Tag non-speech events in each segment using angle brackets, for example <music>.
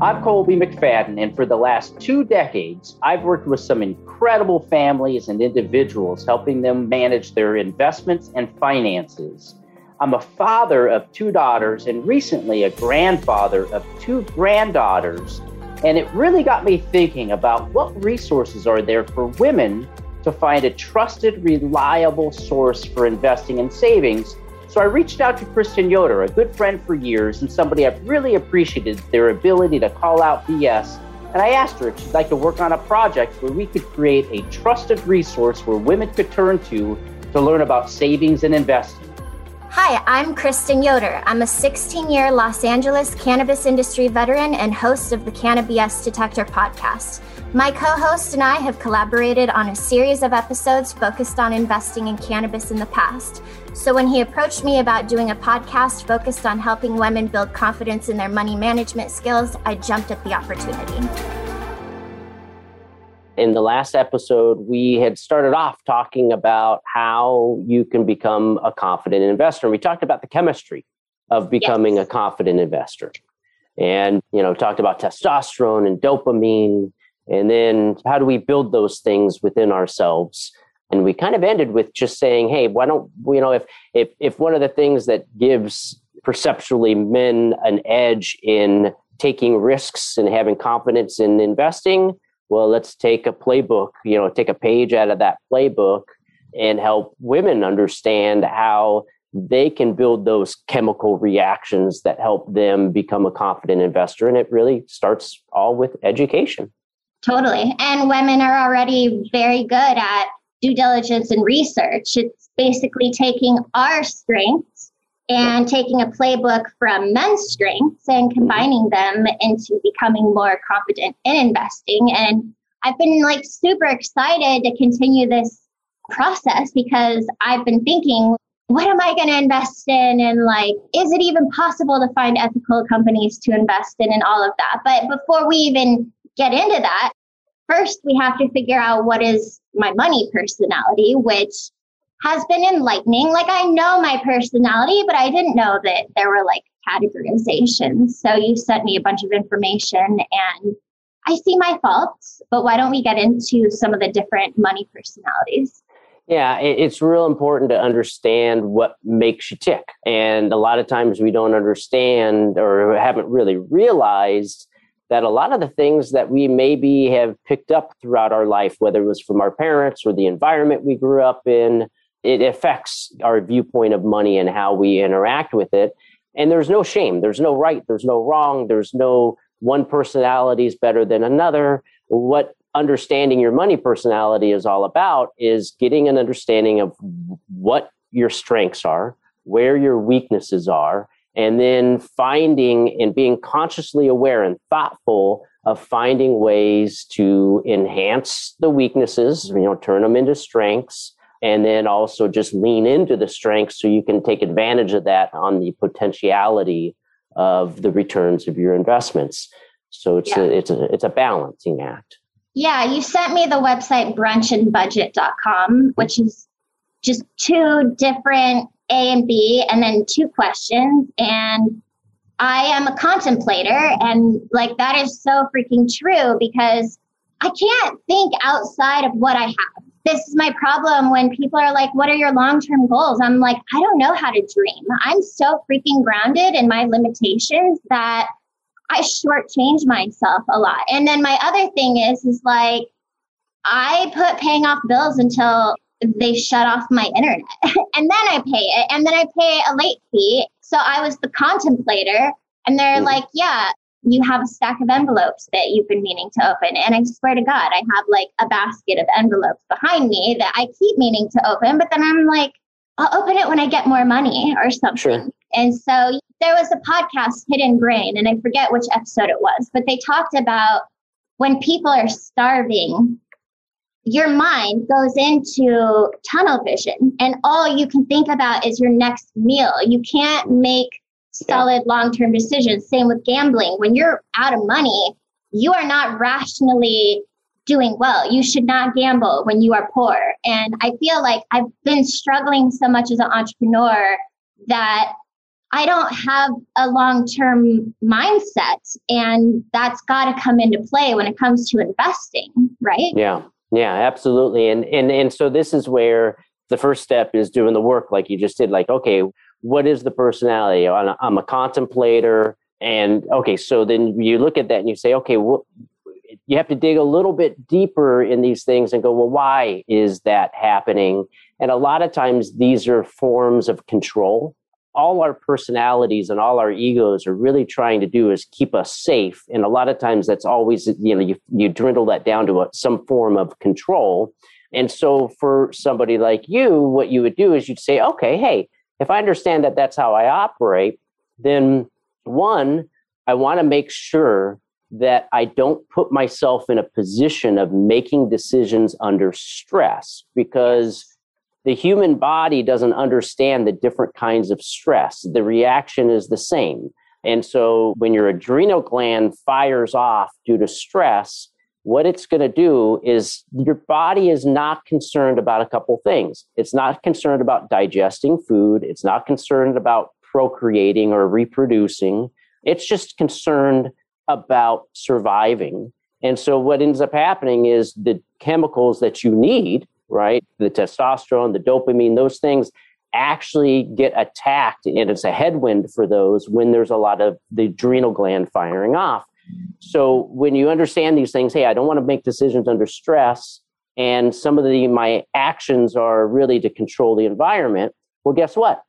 I'm Colby McFadden, and for the last two decades, I've worked with some incredible families and individuals, helping them manage their investments and finances. I'm a father of two daughters and recently a grandfather of two granddaughters. And it really got me thinking about what resources are there for women to find a trusted, reliable source for investing and savings so I reached out to Kristen Yoder, a good friend for years and somebody I've really appreciated their ability to call out BS. And I asked her if she'd like to work on a project where we could create a trusted resource where women could turn to to learn about savings and investing. Hi, I'm Kristen Yoder. I'm a 16 year Los Angeles cannabis industry veteran and host of the Cannabis Detector podcast. My co host and I have collaborated on a series of episodes focused on investing in cannabis in the past. So, when he approached me about doing a podcast focused on helping women build confidence in their money management skills, I jumped at the opportunity. In the last episode, we had started off talking about how you can become a confident investor. We talked about the chemistry of becoming yes. a confident investor. And, you know, talked about testosterone and dopamine and then how do we build those things within ourselves? And we kind of ended with just saying, hey, why don't you know if if if one of the things that gives perceptually men an edge in taking risks and having confidence in investing, well, let's take a playbook, you know, take a page out of that playbook and help women understand how they can build those chemical reactions that help them become a confident investor. And it really starts all with education. Totally. And women are already very good at due diligence and research. It's basically taking our strengths and taking a playbook from men's strengths and combining them into becoming more confident in investing. And I've been like super excited to continue this process because I've been thinking, what am I going to invest in? And like, is it even possible to find ethical companies to invest in and all of that? But before we even get into that, first we have to figure out what is my money personality, which has been enlightening. Like I know my personality, but I didn't know that there were like categorizations. So you sent me a bunch of information and I see my faults, but why don't we get into some of the different money personalities? Yeah, it's real important to understand what makes you tick. And a lot of times we don't understand or haven't really realized that a lot of the things that we maybe have picked up throughout our life, whether it was from our parents or the environment we grew up in, it affects our viewpoint of money and how we interact with it. And there's no shame, there's no right, there's no wrong, there's no one personality is better than another. What understanding your money personality is all about is getting an understanding of what your strengths are, where your weaknesses are, and then finding and being consciously aware and thoughtful of finding ways to enhance the weaknesses, you know, turn them into strengths, and then also just lean into the strengths so you can take advantage of that on the potentiality of the returns of your investments. So it's yeah. a it's a it's a balancing act. Yeah, you sent me the website brunchandbudget.com, which is just two different a and B, and then two questions. And I am a contemplator. And like that is so freaking true because I can't think outside of what I have. This is my problem when people are like, What are your long term goals? I'm like, I don't know how to dream. I'm so freaking grounded in my limitations that I shortchange myself a lot. And then my other thing is, is like, I put paying off bills until they shut off my internet <laughs> and then I pay it and then I pay a late fee. So I was the contemplator and they're mm. like, yeah, you have a stack of envelopes that you've been meaning to open. And I swear to God, I have like a basket of envelopes behind me that I keep meaning to open, but then I'm like, I'll open it when I get more money or something. Sure. And so there was a podcast, Hidden Brain, and I forget which episode it was, but they talked about when people are starving, your mind goes into tunnel vision and all you can think about is your next meal. You can't make solid long term decisions. Same with gambling. When you're out of money, you are not rationally doing well. You should not gamble when you are poor. And I feel like I've been struggling so much as an entrepreneur that I don't have a long term mindset. And that's got to come into play when it comes to investing, right? Yeah. Yeah, absolutely. And and and so this is where the first step is doing the work like you just did. Like, okay, what is the personality? I'm a contemplator. And okay, so then you look at that and you say, okay, well, you have to dig a little bit deeper in these things and go, well, why is that happening? And a lot of times these are forms of control. All our personalities and all our egos are really trying to do is keep us safe. And a lot of times that's always, you know, you, you dwindle that down to a, some form of control. And so for somebody like you, what you would do is you'd say, okay, hey, if I understand that that's how I operate, then one, I want to make sure that I don't put myself in a position of making decisions under stress because the human body doesn't understand the different kinds of stress. The reaction is the same. And so when your adrenal gland fires off due to stress, what it's going to do is your body is not concerned about a couple things. It's not concerned about digesting food, it's not concerned about procreating or reproducing. It's just concerned about surviving. And so what ends up happening is the chemicals that you need, right? The testosterone, the dopamine, those things actually get attacked and it's a headwind for those when there's a lot of the adrenal gland firing off. So when you understand these things, hey, I don't want to make decisions under stress and some of the my actions are really to control the environment. Well, guess what?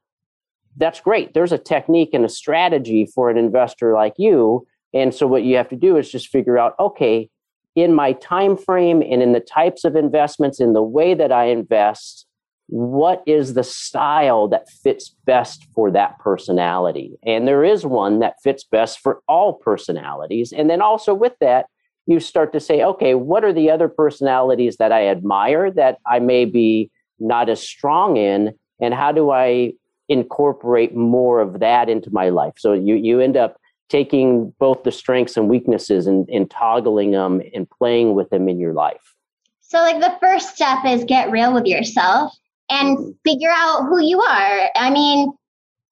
That's great. There's a technique and a strategy for an investor like you and so what you have to do is just figure out, okay, in my time frame and in the types of investments, in the way that I invest, what is the style that fits best for that personality? And there is one that fits best for all personalities. And then also with that, you start to say, okay, what are the other personalities that I admire that I may be not as strong in? And how do I incorporate more of that into my life? So you, you end up taking both the strengths and weaknesses and, and toggling them and playing with them in your life? So, like, the first step is get real with yourself and mm-hmm. figure out who you are. I mean,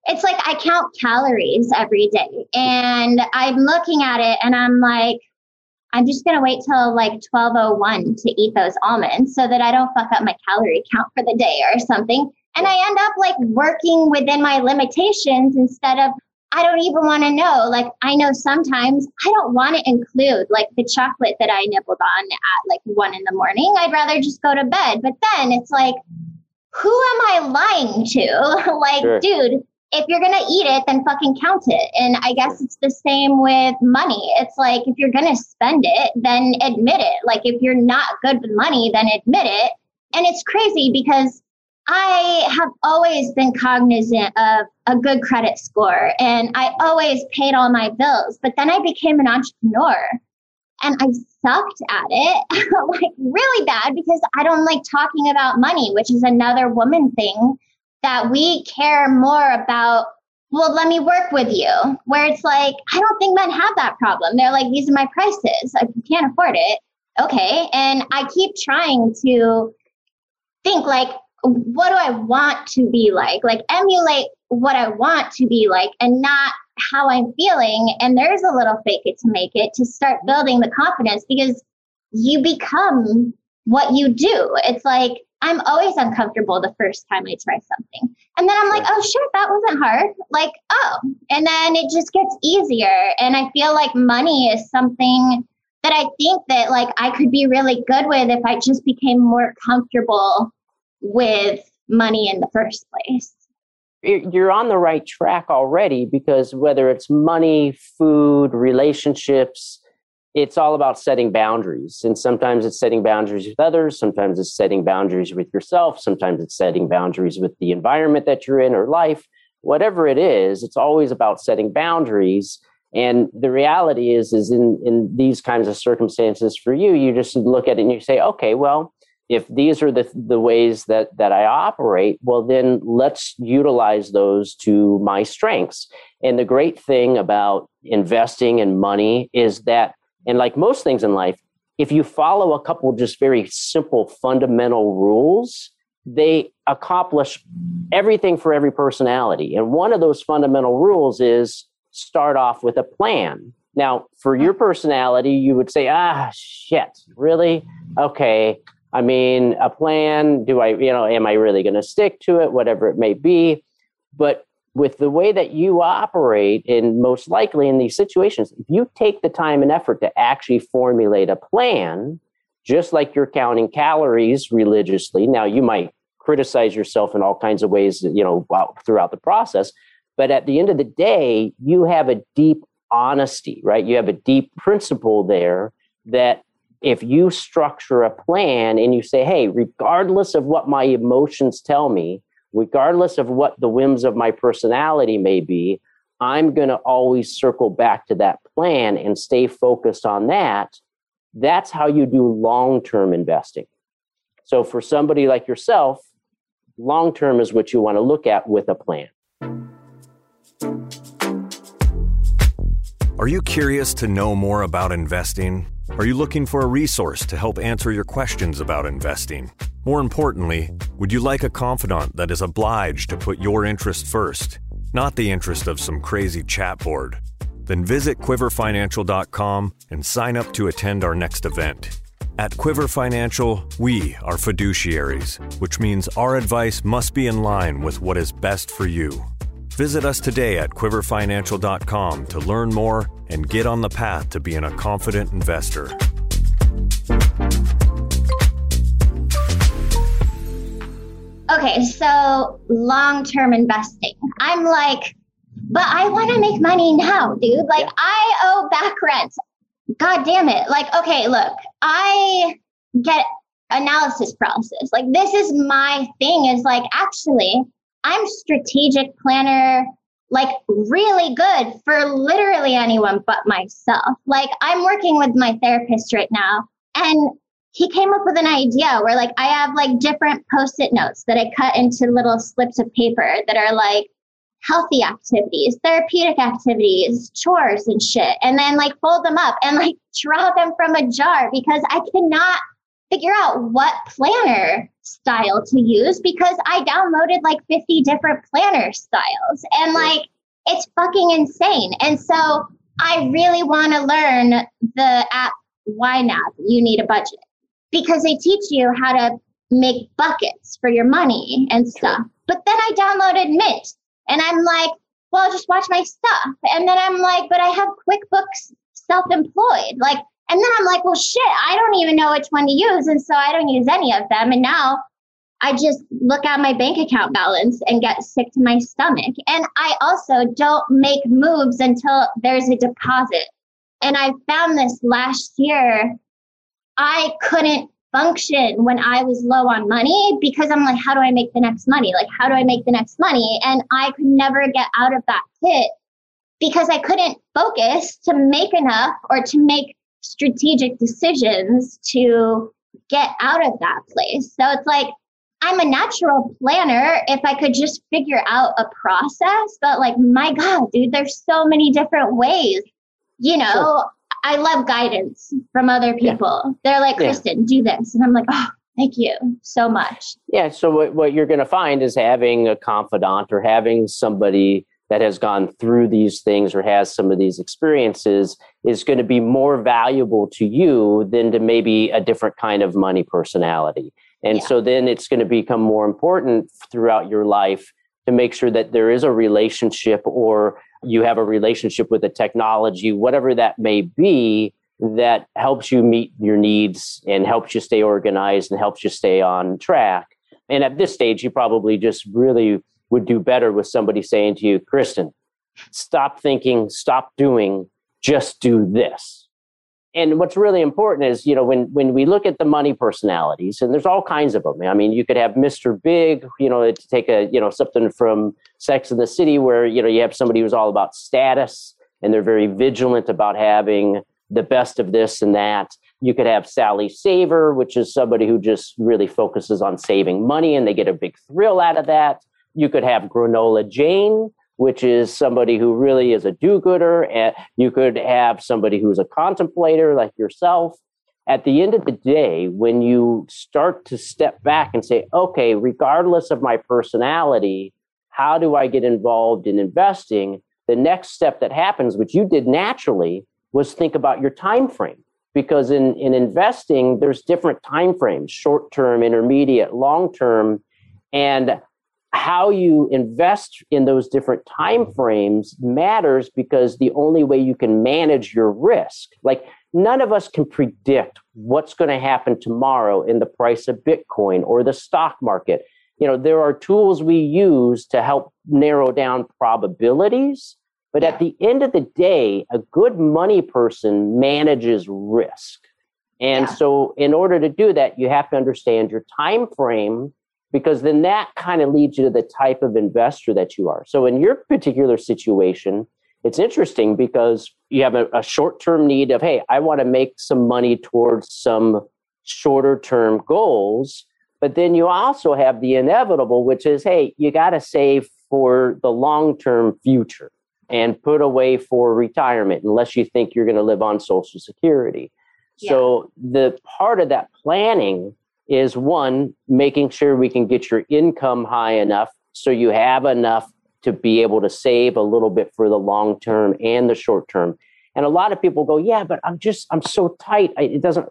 it's like I count calories every day and I'm looking at it and I'm like, I'm just gonna wait till like 1201 to eat those almonds so that I don't fuck up my calorie count for the day or something. And I end up like working within my limitations instead of I don't even want to know. Like, I know sometimes I don't want to include like the chocolate that I nibbled on at like one in the morning. I'd rather just go to bed. But then it's like, who am I lying to? <laughs> like, sure. dude, if you're going to eat it, then fucking count it. And I guess it's the same with money. It's like, if you're going to spend it, then admit it. Like, if you're not good with money, then admit it. And it's crazy because I have always been cognizant of a good credit score and I always paid all my bills. But then I became an entrepreneur and I sucked at it <laughs> like really bad because I don't like talking about money, which is another woman thing that we care more about. Well, let me work with you. Where it's like, I don't think men have that problem. They're like, these are my prices. If you can't afford it, okay. And I keep trying to think like, what do I want to be like? Like emulate what I want to be like and not how I'm feeling. And there's a little fake it to make it to start building the confidence because you become what you do. It's like I'm always uncomfortable the first time I try something. And then I'm like, oh shit, that wasn't hard. Like, oh. And then it just gets easier. And I feel like money is something that I think that like I could be really good with if I just became more comfortable with money in the first place. You're on the right track already because whether it's money, food, relationships, it's all about setting boundaries. And sometimes it's setting boundaries with others, sometimes it's setting boundaries with yourself, sometimes it's setting boundaries with the environment that you're in or life. Whatever it is, it's always about setting boundaries. And the reality is, is in, in these kinds of circumstances for you, you just look at it and you say, okay, well, if these are the, the ways that, that I operate, well, then let's utilize those to my strengths. And the great thing about investing in money is that, and like most things in life, if you follow a couple just very simple fundamental rules, they accomplish everything for every personality. And one of those fundamental rules is start off with a plan. Now, for your personality, you would say, ah, shit, really? Okay. I mean, a plan, do I, you know, am I really going to stick to it, whatever it may be? But with the way that you operate, and most likely in these situations, if you take the time and effort to actually formulate a plan, just like you're counting calories religiously, now you might criticize yourself in all kinds of ways, you know, throughout the process. But at the end of the day, you have a deep honesty, right? You have a deep principle there that if you structure a plan and you say, hey, regardless of what my emotions tell me, regardless of what the whims of my personality may be, I'm going to always circle back to that plan and stay focused on that. That's how you do long term investing. So, for somebody like yourself, long term is what you want to look at with a plan. Are you curious to know more about investing? Are you looking for a resource to help answer your questions about investing? More importantly, would you like a confidant that is obliged to put your interest first, not the interest of some crazy chat board? Then visit quiverfinancial.com and sign up to attend our next event. At Quiver Financial, we are fiduciaries, which means our advice must be in line with what is best for you. Visit us today at quiverfinancial.com to learn more and get on the path to being a confident investor. Okay, so long term investing. I'm like, but I want to make money now, dude. Like, I owe back rent. God damn it. Like, okay, look, I get analysis paralysis. Like, this is my thing, is like, actually, I'm strategic planner, like really good for literally anyone but myself. Like I'm working with my therapist right now and he came up with an idea where like I have like different post-it notes that I cut into little slips of paper that are like healthy activities, therapeutic activities, chores and shit. And then like fold them up and like draw them from a jar because I cannot figure out what planner style to use because I downloaded like 50 different planner styles and like it's fucking insane. And so I really want to learn the app YNAB, you need a budget because they teach you how to make buckets for your money and stuff. But then I downloaded Mint and I'm like, well, I'll just watch my stuff. And then I'm like, but I have QuickBooks self employed. Like, and then I'm like, well, shit, I don't even know which one to use. And so I don't use any of them. And now I just look at my bank account balance and get sick to my stomach. And I also don't make moves until there's a deposit. And I found this last year. I couldn't function when I was low on money because I'm like, how do I make the next money? Like, how do I make the next money? And I could never get out of that pit because I couldn't focus to make enough or to make strategic decisions to get out of that place. So it's like, I'm a natural planner if I could just figure out a process, but like, my God, dude, there's so many different ways. You know, sure. I love guidance from other people. Yeah. They're like, Kristen, yeah. do this. And I'm like, oh, thank you so much. Yeah. So, what, what you're going to find is having a confidant or having somebody that has gone through these things or has some of these experiences is going to be more valuable to you than to maybe a different kind of money personality. And yeah. so then it's going to become more important throughout your life to make sure that there is a relationship or you have a relationship with the technology, whatever that may be, that helps you meet your needs and helps you stay organized and helps you stay on track. And at this stage, you probably just really would do better with somebody saying to you, Kristen, stop thinking, stop doing, just do this. And what's really important is, you know, when when we look at the money personalities, and there's all kinds of them. I mean, you could have Mr. Big, you know, to take a, you know, something from Sex in the City, where you know you have somebody who's all about status, and they're very vigilant about having the best of this and that. You could have Sally Saver, which is somebody who just really focuses on saving money, and they get a big thrill out of that. You could have Granola Jane, which is somebody who really is a do-gooder. And you could have somebody who's a contemplator like yourself. at the end of the day, when you start to step back and say, okay, regardless of my personality, how do I get involved in investing? The next step that happens, which you did naturally, was think about your time frame. Because in, in investing, there's different time frames, short term, intermediate, long term. And how you invest in those different time mm-hmm. frames matters because the only way you can manage your risk like none of us can predict what's going to happen tomorrow in the price of bitcoin or the stock market. You know there are tools we use to help narrow down probabilities but at the end of the day a good money person manages risk. And yeah. so in order to do that you have to understand your time frame because then that kind of leads you to the type of investor that you are. So in your particular situation, it's interesting because you have a, a short term need of, hey, I want to make some money towards some shorter term goals. But then you also have the inevitable, which is, hey, you got to save for the long term future and put away for retirement unless you think you're going to live on Social Security. Yeah. So the part of that planning is one, making sure we can get your income high enough so you have enough to be able to save a little bit for the long term and the short term. And a lot of people go, yeah, but I'm just, I'm so tight. I, it doesn't,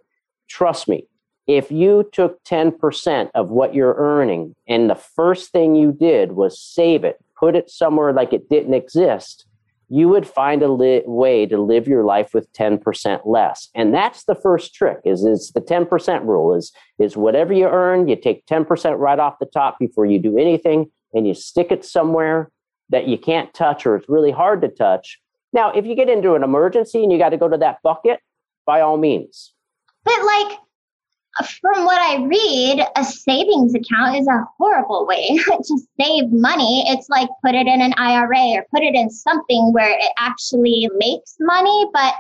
trust me. If you took 10% of what you're earning and the first thing you did was save it, put it somewhere like it didn't exist, you would find a li- way to live your life with 10% less. And that's the first trick is is the 10% rule is is whatever you earn you take 10% right off the top before you do anything and you stick it somewhere that you can't touch or it's really hard to touch. Now if you get into an emergency and you got to go to that bucket by all means. But like from what I read, a savings account is a horrible way <laughs> to save money. It's like put it in an IRA or put it in something where it actually makes money, but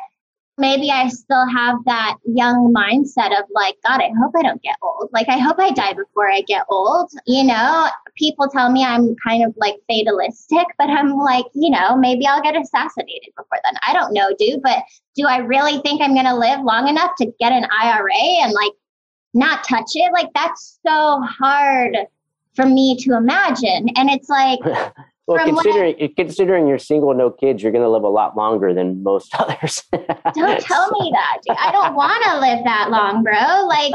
maybe I still have that young mindset of like, God, I hope I don't get old. Like, I hope I die before I get old. You know, people tell me I'm kind of like fatalistic, but I'm like, you know, maybe I'll get assassinated before then. I don't know, dude, but do I really think I'm going to live long enough to get an IRA and like not touch it like that's so hard for me to imagine. And it's like <laughs> well considering I, considering you're single no kids you're going to live a lot longer than most <laughs> others. Don't tell me that dude. i don't want to live that long bro. Like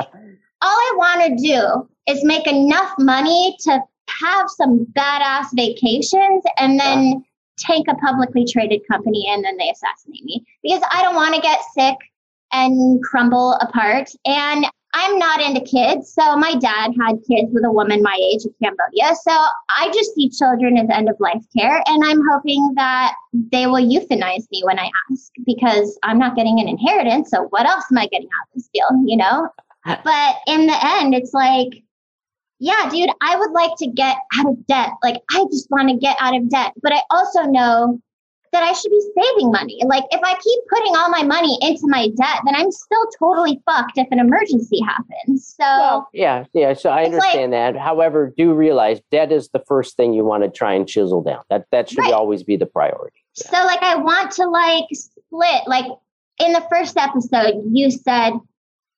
all i want to do is make enough money to have some badass vacations and then yeah. take a publicly traded company and then they assassinate me. Because i don't want to get sick and crumble apart. And I'm not into kids. So my dad had kids with a woman my age in Cambodia. So I just see children as end of life care. And I'm hoping that they will euthanize me when I ask because I'm not getting an inheritance. So what else am I getting out of this deal? You know? But in the end, it's like, yeah, dude, I would like to get out of debt. Like, I just want to get out of debt. But I also know that I should be saving money. Like if I keep putting all my money into my debt, then I'm still totally fucked if an emergency happens. So well, yeah, yeah. So I understand like, that. However, do realize debt is the first thing you want to try and chisel down. That that should right. always be the priority. Yeah. So like I want to like split. Like in the first episode, you said,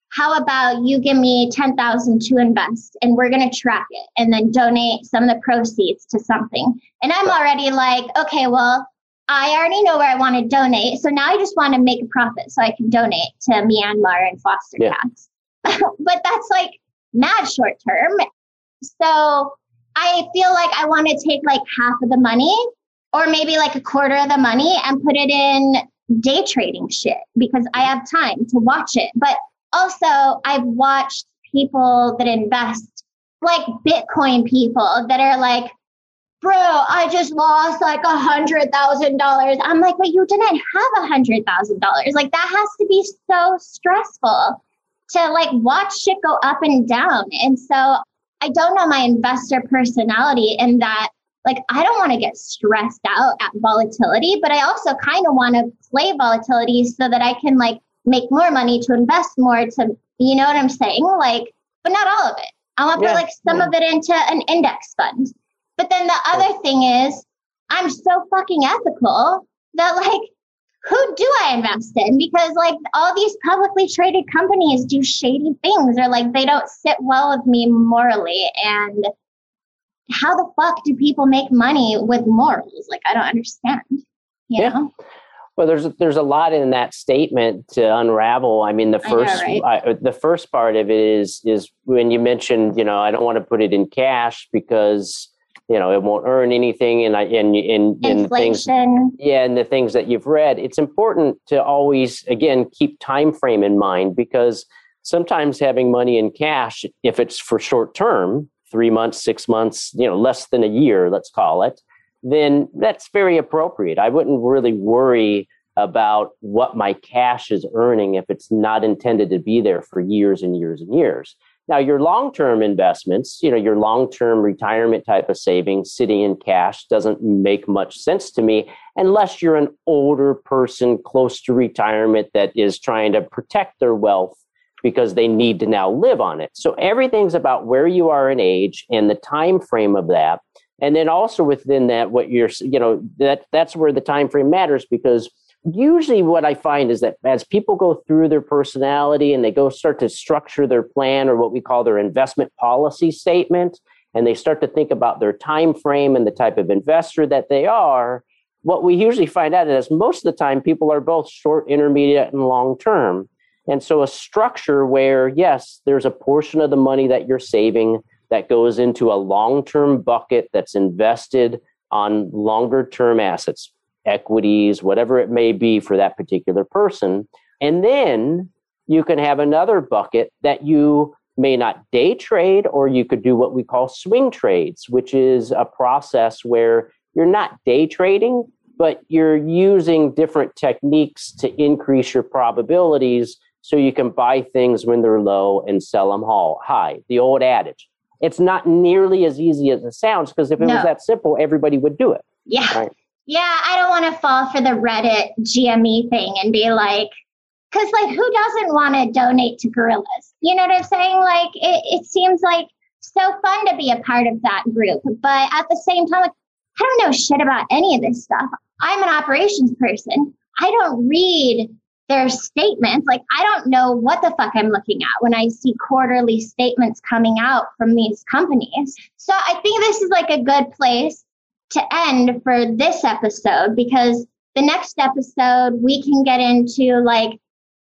"How about you give me ten thousand to invest, and we're gonna track it, and then donate some of the proceeds to something." And I'm already like, okay, well I already know where I want to donate. So now I just want to make a profit so I can donate to Myanmar and foster yeah. cats. <laughs> but that's like mad short term. So I feel like I want to take like half of the money or maybe like a quarter of the money and put it in day trading shit because I have time to watch it. But also, I've watched people that invest like Bitcoin people that are like, bro, I just lost like a hundred thousand dollars. I'm like, but you didn't have a hundred thousand dollars. Like that has to be so stressful to like watch shit go up and down. And so I don't know my investor personality in that like I don't want to get stressed out at volatility, but I also kind of want to play volatility so that I can like make more money to invest more to you know what I'm saying? Like, but not all of it. I want to yeah, put like some yeah. of it into an index fund but then the other thing is, I'm so fucking ethical that like who do I invest in? Because like all these publicly traded companies do shady things or like they don't sit well with me morally. And how the fuck do people make money with morals? Like I don't understand. You yeah. Know? Well, there's there's a lot in that statement to unravel. I mean, the first know, right? I, the first part of it is is when you mentioned, you know, I don't want to put it in cash because you know it won't earn anything and I and in in things yeah and the things that you've read it's important to always again keep time frame in mind because sometimes having money in cash if it's for short term 3 months 6 months you know less than a year let's call it then that's very appropriate. I wouldn't really worry about what my cash is earning if it's not intended to be there for years and years and years now, your long term investments, you know, your long term retirement type of savings sitting in cash doesn't make much sense to me unless you're an older person close to retirement that is trying to protect their wealth because they need to now live on it. So everything's about where you are in age and the time frame of that. And then also within that what you're you know that that's where the time frame matters because usually what I find is that as people go through their personality and they go start to structure their plan or what we call their investment policy statement, and they start to think about their time frame and the type of investor that they are, what we usually find out is most of the time people are both short, intermediate, and long term. And so a structure where, yes, there's a portion of the money that you're saving that goes into a long term bucket that's invested on longer term assets, equities, whatever it may be for that particular person. And then you can have another bucket that you may not day trade, or you could do what we call swing trades, which is a process where you're not day trading, but you're using different techniques to increase your probabilities so you can buy things when they're low and sell them high. The old adage. It's not nearly as easy as it sounds because if it no. was that simple, everybody would do it. Yeah. Right? Yeah, I don't want to fall for the Reddit GME thing and be like, because like who doesn't want to donate to gorillas? You know what I'm saying? Like it, it seems like so fun to be a part of that group, but at the same time, like I don't know shit about any of this stuff. I'm an operations person. I don't read their statements. Like I don't know what the fuck I'm looking at when I see quarterly statements coming out from these companies. So I think this is like a good place to end for this episode because the next episode we can get into like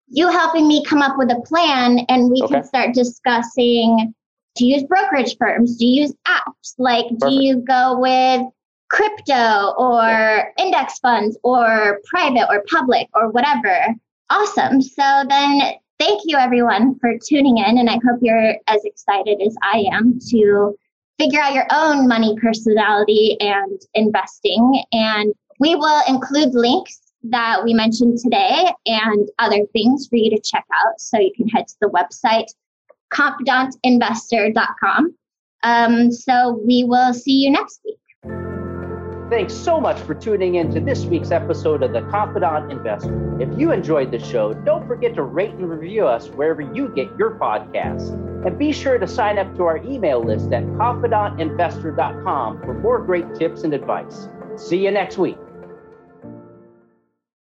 you helping me come up with a plan and we okay. can start discussing do you use brokerage firms do you use apps like Perfect. do you go with crypto or yeah. index funds or private or public or whatever awesome so then thank you everyone for tuning in and i hope you're as excited as i am to figure out your own money personality and investing. And we will include links that we mentioned today and other things for you to check out. So you can head to the website confidantinvestor.com. Um, so we will see you next week. Thanks so much for tuning in to this week's episode of The Confidant Investor. If you enjoyed the show, don't forget to rate and review us wherever you get your podcasts. And be sure to sign up to our email list at confidantinvestor.com for more great tips and advice. See you next week.